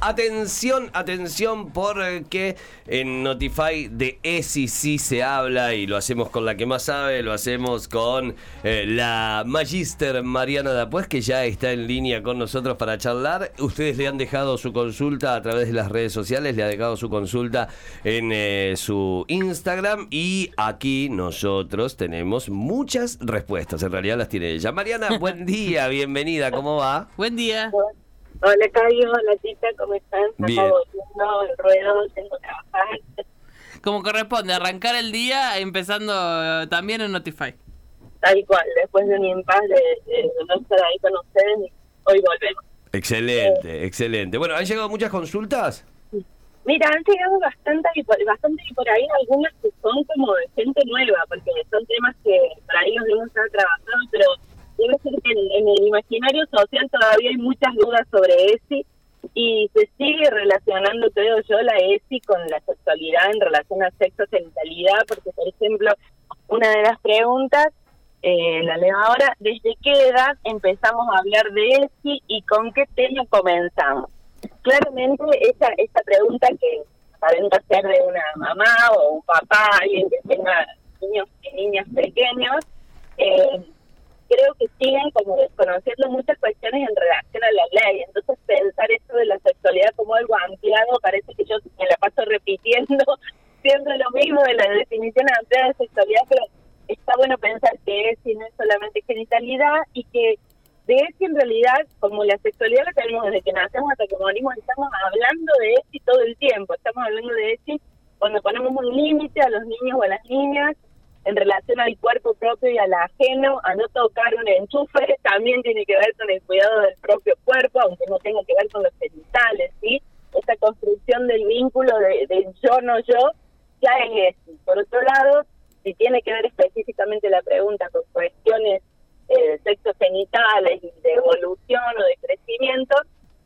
Atención, atención, porque en Notify de ESI sí se habla y lo hacemos con la que más sabe, lo hacemos con eh, la Magister Mariana Dapuez, que ya está en línea con nosotros para charlar. Ustedes le han dejado su consulta a través de las redes sociales, le ha dejado su consulta en eh, su Instagram y aquí nosotros tenemos muchas respuestas, en realidad las tiene ella. Mariana, buen día, bienvenida, ¿cómo va? Buen día. Hola, Cayo, hola, Tita, ¿cómo están? Bien. Volviendo el ruedo, tengo que trabajar. Como corresponde, arrancar el día empezando eh, también en Notify. Tal cual, después de un impasse de, de no estar ahí con ustedes, hoy volvemos. Excelente, excelente. Bueno, ¿han llegado muchas consultas? Mira, han llegado bastante y por, bastante y por ahí algunas que son como de gente nueva, porque son temas que para ahí los hemos estado trabajando, pero debe ser que en, el imaginario social todavía hay muchas dudas sobre ESI y se sigue relacionando, creo yo, la ESI con la sexualidad en relación a sexo genitalidad, porque, por ejemplo, una de las preguntas, eh, la leo ahora, ¿desde qué edad empezamos a hablar de ESI y con qué tema comenzamos? Claramente, esa, esta pregunta que aparenta ser de una mamá o un papá, alguien que tenga niños y niñas pequeños, eh, creo que siguen como desconociendo muchas cuestiones en relación a la ley. Entonces, pensar esto de la sexualidad como algo ampliado, parece que yo me la paso repitiendo siempre lo mismo de la definición ampliada de sexualidad, pero está bueno pensar que es y no es solamente genitalidad y que de eso en realidad, como la sexualidad la tenemos desde que nacemos hasta que morimos, estamos hablando de eso todo el tiempo. Estamos hablando de eso cuando ponemos un límite a los niños o a las niñas en relación al cuerpo propio y al ajeno, a no tocar un enchufe, también tiene que ver con el cuidado del propio cuerpo, aunque no tenga que ver con los genitales, ¿sí? Esta construcción del vínculo de, yo no yo, ya es eso. Por otro lado, si tiene que ver específicamente la pregunta con cuestiones eh, sexo genitales de evolución o de crecimiento,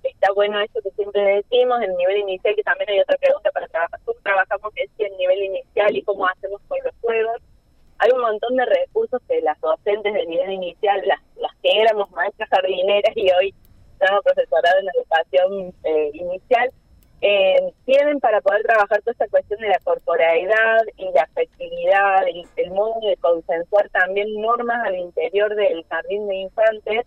está bueno eso que siempre decimos, el nivel inicial, que también hay otra pregunta para trabajar, cómo trabajamos es el nivel inicial y cómo hacemos con los juegos. Hay un montón de recursos que las docentes del nivel inicial, las, las que éramos maestras jardineras y hoy estamos profesorados en la educación eh, inicial, eh, tienen para poder trabajar toda esta cuestión de la corporalidad y la afectividad, el, el modo de consensuar también normas al interior del jardín de infantes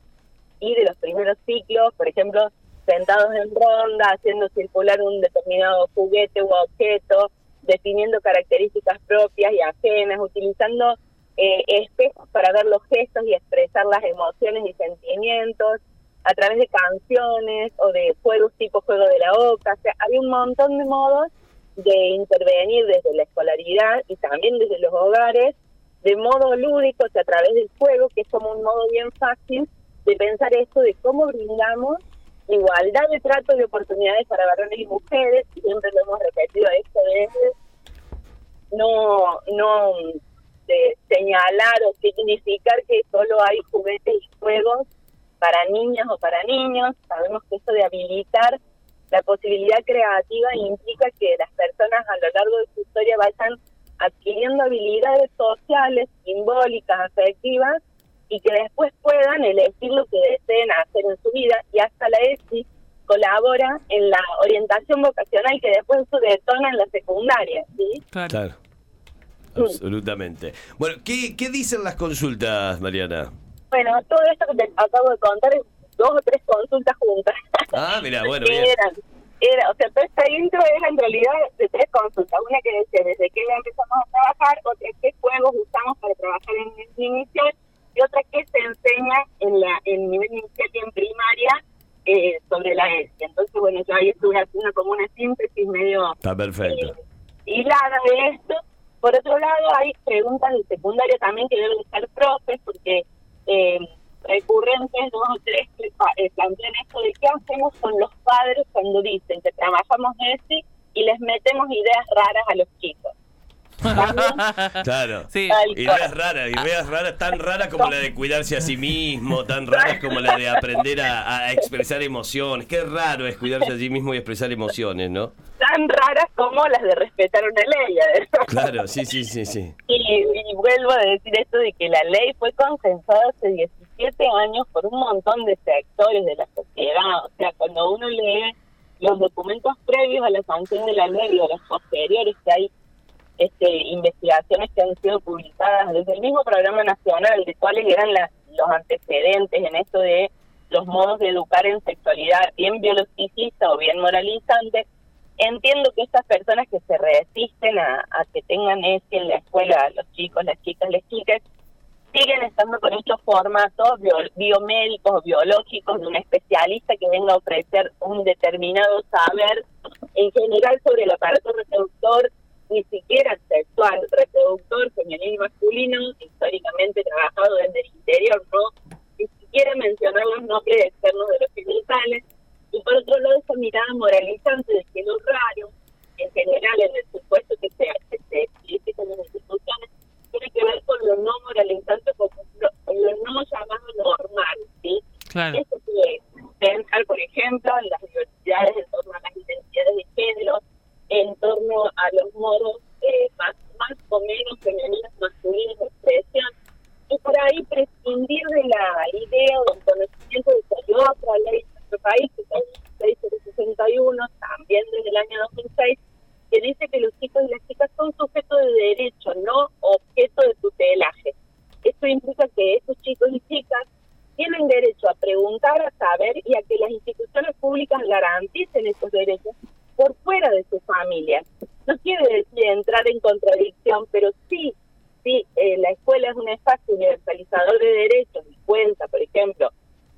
y de los primeros ciclos, por ejemplo, sentados en ronda, haciendo circular un determinado juguete u objeto, definiendo características propias y ajenas, utilizando eh, espejos para ver los gestos y expresar las emociones y sentimientos, a través de canciones o de juegos tipo juego de la oca. O sea, hay un montón de modos de intervenir desde la escolaridad y también desde los hogares, de modo lúdico, o sea, a través del juego, que es como un modo bien fácil de pensar esto de cómo brindamos igualdad de trato de oportunidades para varones y mujeres, siempre lo hemos repetido esto de no, no de señalar o significar que solo hay juguetes y juegos para niñas o para niños. Sabemos que esto de habilitar la posibilidad creativa implica que las personas a lo largo de su historia vayan adquiriendo habilidades sociales, simbólicas, afectivas, y que después puedan elegir lo que deseen hacer en su vida. Y hasta la ESI colabora en la orientación vocacional que después se detona en la secundaria. ¿sí? Claro. Absolutamente. Bueno, ¿qué, ¿qué dicen las consultas, Mariana? Bueno, todo esto que te acabo de contar es dos o tres consultas juntas. Ah, mira, bueno, Que bien. eran, era, o sea, toda esta intro era en realidad de tres consultas. Una que decía desde qué edad empezamos a trabajar, otra qué juegos usamos para trabajar en el inicial y otra qué se enseña en la en nivel inicial y en primaria eh, sobre la ESI. Entonces, bueno, yo ahí estuve haciendo como una síntesis Está perfecto. eh, hilada de esto. Por otro lado, hay preguntas de secundaria también que deben estar profes, porque eh, recurrentes, dos o tres, que eh, plantean esto de qué hacemos con los padres cuando dicen que trabajamos ESI y les metemos ideas raras a los chicos. Claro. Sí. Ideas raras, ideas raras, tan raras como la de cuidarse a sí mismo, tan raras como la de aprender a, a expresar emociones. Qué raro es cuidarse a sí mismo y expresar emociones, ¿no? tan raras como las de respetar una ley. además. Claro, sí, sí, sí, sí. Y, y vuelvo a decir esto de que la ley fue consensuada hace 17 años por un montón de sectores de la sociedad. O sea, cuando uno lee los documentos previos a la sanción de la ley o los posteriores que hay este, investigaciones que han sido publicadas desde el mismo programa nacional de cuáles eran las, los antecedentes en esto de los modos de educar en sexualidad bien biologicista o bien moralizante, entiendo que estas personas que se resisten a, que tengan ese en la escuela, los chicos, las chicas, las chicas, siguen estando con estos formatos bio- biomédicos, biológicos, de un especialista que venga a ofrecer un determinado saber en general sobre el aparato reproductor, ni siquiera sexual, reproductor, femenino y masculino, históricamente trabajado desde el interior, no ni siquiera mencionar los nombres externos de los genitales, y por otro lado esa mirada moralizante de que lo raro, en general en el supuesto que se, que se explique en las instituciones, tiene que ver con lo no moralizante, con lo, con lo no llamado normal, ¿sí? Claro. Eso que pensar, por ejemplo, en las diversidades en torno a las identidades de género, en torno a los modos eh, más, más o menos femeninos, masculinos de expresión, y por ahí prescindir de la idea o del conocimiento de que hay otra ley en nuestro país, que es la ley 061, también desde el año 2006, que dice que los chicos y las chicas son sujetos de derecho, no objeto de tutelaje. Esto implica que estos chicos y chicas tienen derecho a preguntar, a saber y a que las instituciones públicas garanticen esos derechos por fuera de su familia. No quiere decir entrar en contradicción, pero sí, sí, eh, la escuela es un espacio universalizador de derechos y cuenta, por ejemplo,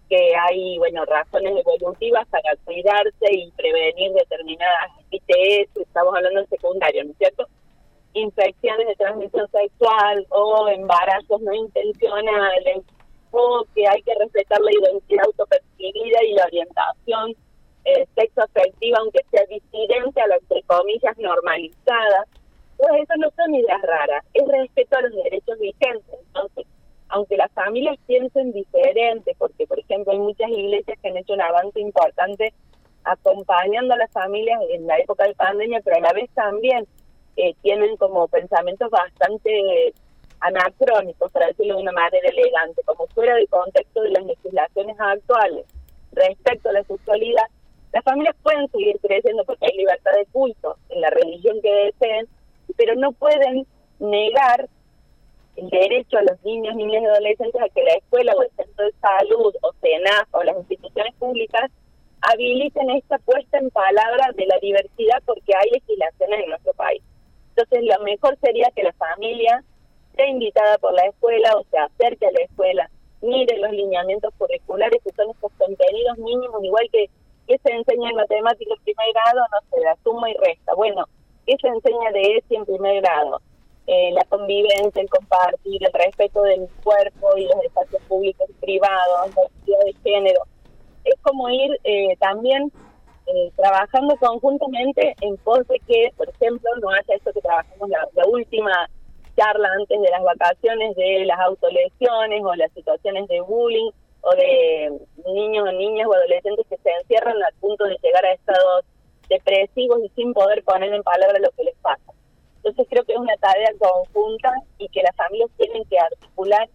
que hay, bueno, razones evolutivas para cuidarse y prevenir determinadas ITS, estamos hablando de secundario, ¿no es cierto? Infecciones de transmisión sexual o embarazos no intencionales, o que hay que respetar la identidad autopercibida y la orientación eh, sexo aunque sea disidente a la, entre comillas, normalizada. Pues eso no son ideas raras, es respeto a los derechos vigentes. Entonces, aunque las familias piensen diferente, porque por ejemplo hay muchas iglesias que han hecho un avance importante acompañando a las familias en la época de pandemia, pero a la vez también eh, tienen como pensamientos bastante anacrónicos, para decirlo de una manera elegante, como fuera del contexto de las legislaciones actuales respecto a la sexualidad, las familias pueden seguir creciendo porque hay libertad de culto en la religión que deseen, pero no pueden negar el derecho a los niños, niñas y adolescentes a que la escuela o el centro de salud o CENAF o las instituciones públicas habiliten esta puesta en palabra de la diversidad porque hay legislaciones en nuestro país. Entonces, lo mejor sería que la familia sea invitada por la escuela o se acerque a la escuela, mire los lineamientos curriculares que son estos contenidos mínimos, igual que que se enseña en matemáticas en primer grado, no sé, la suma y resta. Bueno, ¿qué se enseña de ESI en primer grado? Eh, la convivencia, el compartir, el respeto del cuerpo y los espacios públicos y privados, la identidad de género. Es como ir eh, también eh, trabajando conjuntamente en pos de que, por ejemplo, no haya esto que trabajamos la, la última charla antes de las vacaciones de las autolesiones o las situaciones de bullying o de niños o niñas o adolescentes que se encierran al punto de llegar a estados depresivos y sin poder poner en palabras lo que les pasa. Entonces creo que es una tarea conjunta y que las familias tienen que articular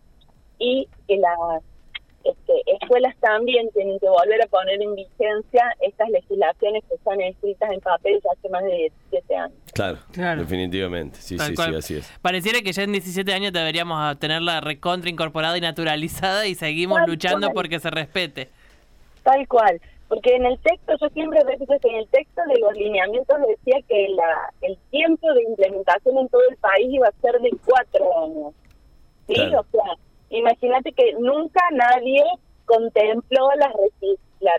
y que las este, escuelas también tienen que volver a poner en vigencia estas legislaciones que están escritas en papel ya hace más de 17 años. Claro, Claro. definitivamente. Sí, Tal sí, cual. sí, así es. Pareciera que ya en 17 años deberíamos tenerla recontra incorporada y naturalizada y seguimos Tal luchando cual. porque se respete. Tal cual, porque en el texto, yo siempre repito que en el texto de los lineamientos decía que la, el tiempo de implementación en todo el país iba a ser de cuatro años. ¿Sí? Claro. O sea, imagínate que nunca nadie contempló la, la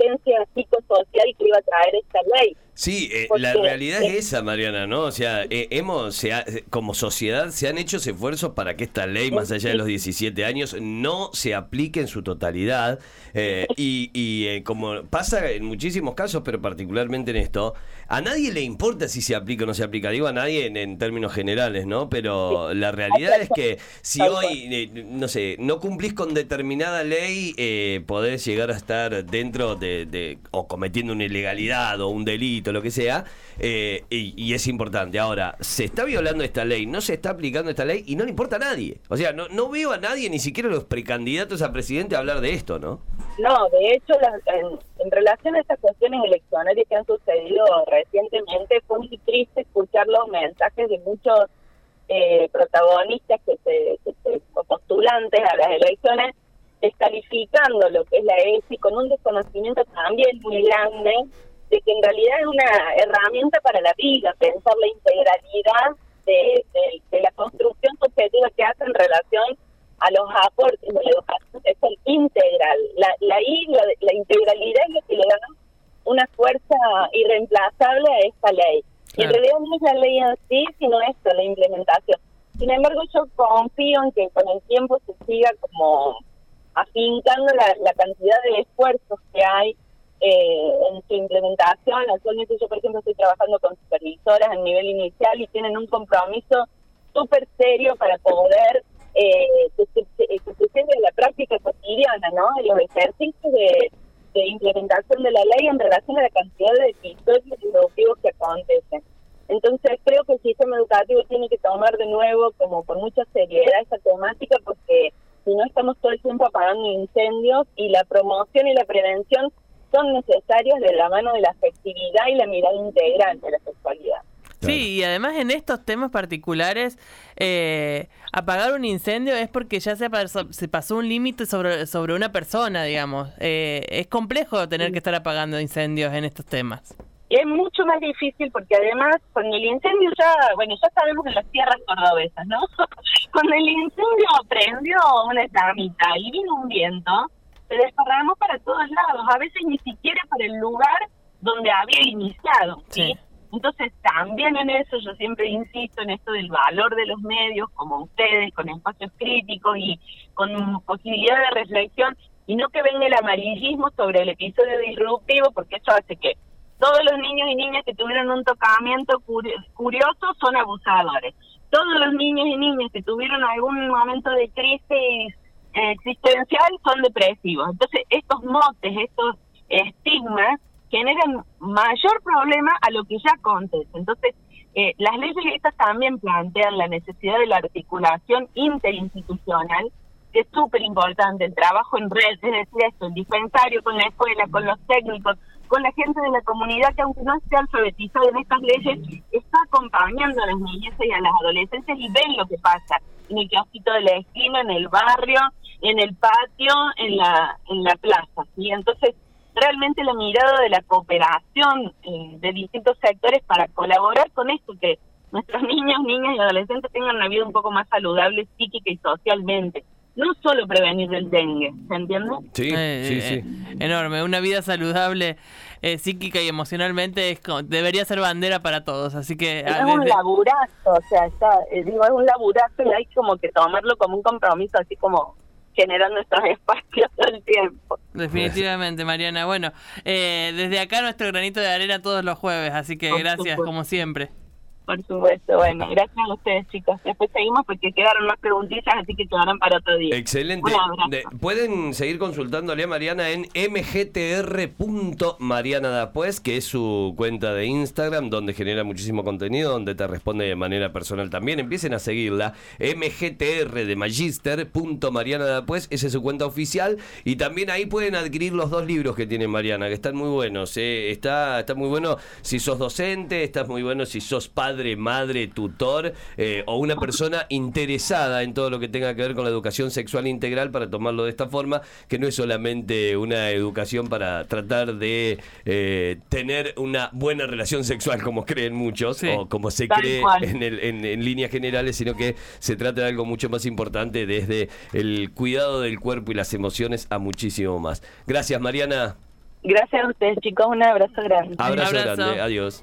resistencia psicosocial que iba a traer esta ley. Sí, eh, la realidad es esa, Mariana, ¿no? O sea, eh, hemos, se ha- como sociedad, se han hecho esfuerzos para que esta ley, más allá de los 17 años, no se aplique en su totalidad. eh, y y, eh, como pasa en muchísimos casos, pero particularmente en esto, a nadie le importa si se aplica o no se aplica. Digo a nadie en, en términos generales, ¿no? Pero la realidad es que si hoy, eh, no sé, no cumplís con determinada ley, eh, podés llegar a estar dentro de, de- o cometiendo una ilegalidad o un delito, lo que sea, eh, y, y es importante. Ahora, se está violando esta ley, no se está aplicando esta ley y no le importa a nadie. O sea, no, no veo a nadie, ni siquiera los precandidatos a presidente, hablar de esto, ¿no? No, de hecho, las- en, relación a estas cuestiones eleccionarias que han sucedido recientemente, fue muy triste escuchar los mensajes de muchos eh, protagonistas que se, que se- postulantes a las elecciones, descalificando lo que es la ESI con un desconocimiento también muy grande de que en realidad es una herramienta para la vida, pensar la integralidad de, de- de la construcción subjetiva que hace en relación a los aportes de la educación sexual integral. La, la I, la, la integralidad es lo que le da una fuerza irreemplazable a esta ley. Y en realidad no es la ley en sí, sino esto, la implementación. Sin embargo, yo confío en que con el tiempo se siga como afincando la, la cantidad de esfuerzos que hay eh, en su implementación. Actualmente yo, por ejemplo, estoy trabajando con supervisoras en nivel inicial y tienen un compromiso súper serio para poder eh, que, se, lleve a la práctica cotidiana, ¿no? En los ejercicios de, de implementación de la ley en relación a la cantidad de episodios educativos que acontecen. Entonces creo que el sistema educativo tiene que tomar de nuevo como con mucha seriedad esa temática porque si no estamos todo el tiempo apagando incendios y la promoción y la prevención son necesarias de la mano de la afectividad y la mirada integral de la sexualidad. Sí, y además en estos temas particulares, eh, apagar un incendio es porque ya se, pasó- se pasó un límite sobre, sobre una persona, digamos. Eh, es complejo tener que estar apagando incendios en estos temas. Es mucho más difícil porque además con el incendio ya, bueno, ya sabemos en las tierras cordobesas, ¿no? Cuando el incendio prendió una eternita y vino un viento, se desparramó para todos lados, a veces ni siquiera para el lugar donde había iniciado, ¿sí? Sí. Entonces también en eso yo siempre insisto en esto del valor de los medios, como ustedes, con espacios críticos y con posibilidad de reflexión, y no que venga el amarillismo sobre el episodio disruptivo, porque eso hace que todos los niños y niñas que tuvieron un tocamiento curi- curioso son abusadores. Todos los niños y niñas que tuvieron algún momento de crisis existencial son depresivos. Entonces, estos motes, estos estigmas generan mayor problema a lo que ya acontece. Entonces, eh, las leyes estas también plantean la necesidad de la articulación interinstitucional, que es súper importante, el trabajo en red, es decir, esto, el dispensario con la escuela, con los técnicos, con la gente de la comunidad que aunque no esté alfabetizada en estas leyes, está acompañando a las niñas y a las adolescentes y ven lo que pasa en el kiosquito de la esquina, en el barrio, en el patio, en la, en la plaza. ¿sí? Entonces, realmente la mirada de la cooperación eh, de distintos sectores para colaborar con esto, que nuestros niños, niñas y adolescentes tengan una vida un poco más saludable psíquica y socialmente. No solo prevenir el dengue, ¿se entiende? Sí, Eh, sí, eh, sí. Enorme. Una vida saludable eh, psíquica y emocionalmente es como- debería ser bandera para todos. Así que... Es ah, un laburazo, o sea, está, eh, digo, es un laburazo y hay como que tomarlo como un compromiso, así como generar nuestros espacios todo el tiempo. Definitivamente, Mariana. Bueno, eh, desde acá nuestro granito de arena todos los jueves, así que Por gracias supuesto. como siempre. Por supuesto, bueno, gracias a ustedes chicos. Después seguimos porque quedaron más preguntillas, así que quedarán para otro día. Excelente. De- pueden seguir consultándole a Mariana en mgtr.marianadapues, que es su cuenta de Instagram, donde genera muchísimo contenido, donde te responde de manera personal también. Empiecen a seguirla. mgtr de magister.marianadapues, esa es su cuenta oficial. Y también ahí pueden adquirir los dos libros que tiene Mariana, que están muy buenos. eh. Está, está muy bueno si sos docente, está muy bueno si sos padre, madre, tutor eh, o una persona interesada en todo lo que tenga que ver con la educación sexual integral para tomarlo de esta forma, que no es solamente una educación para tratar de eh, tener una buena relación sexual como creen muchos Sí. o como se Tal cree en, el- en- en líneas generales, sino que se trata de algo mucho más importante desde el cuidado del cuerpo y las emociones a muchísimo más. Gracias, Mariana. Gracias a ustedes, chicos. Un abrazo grande. Abrazo, abrazo. grande, adiós.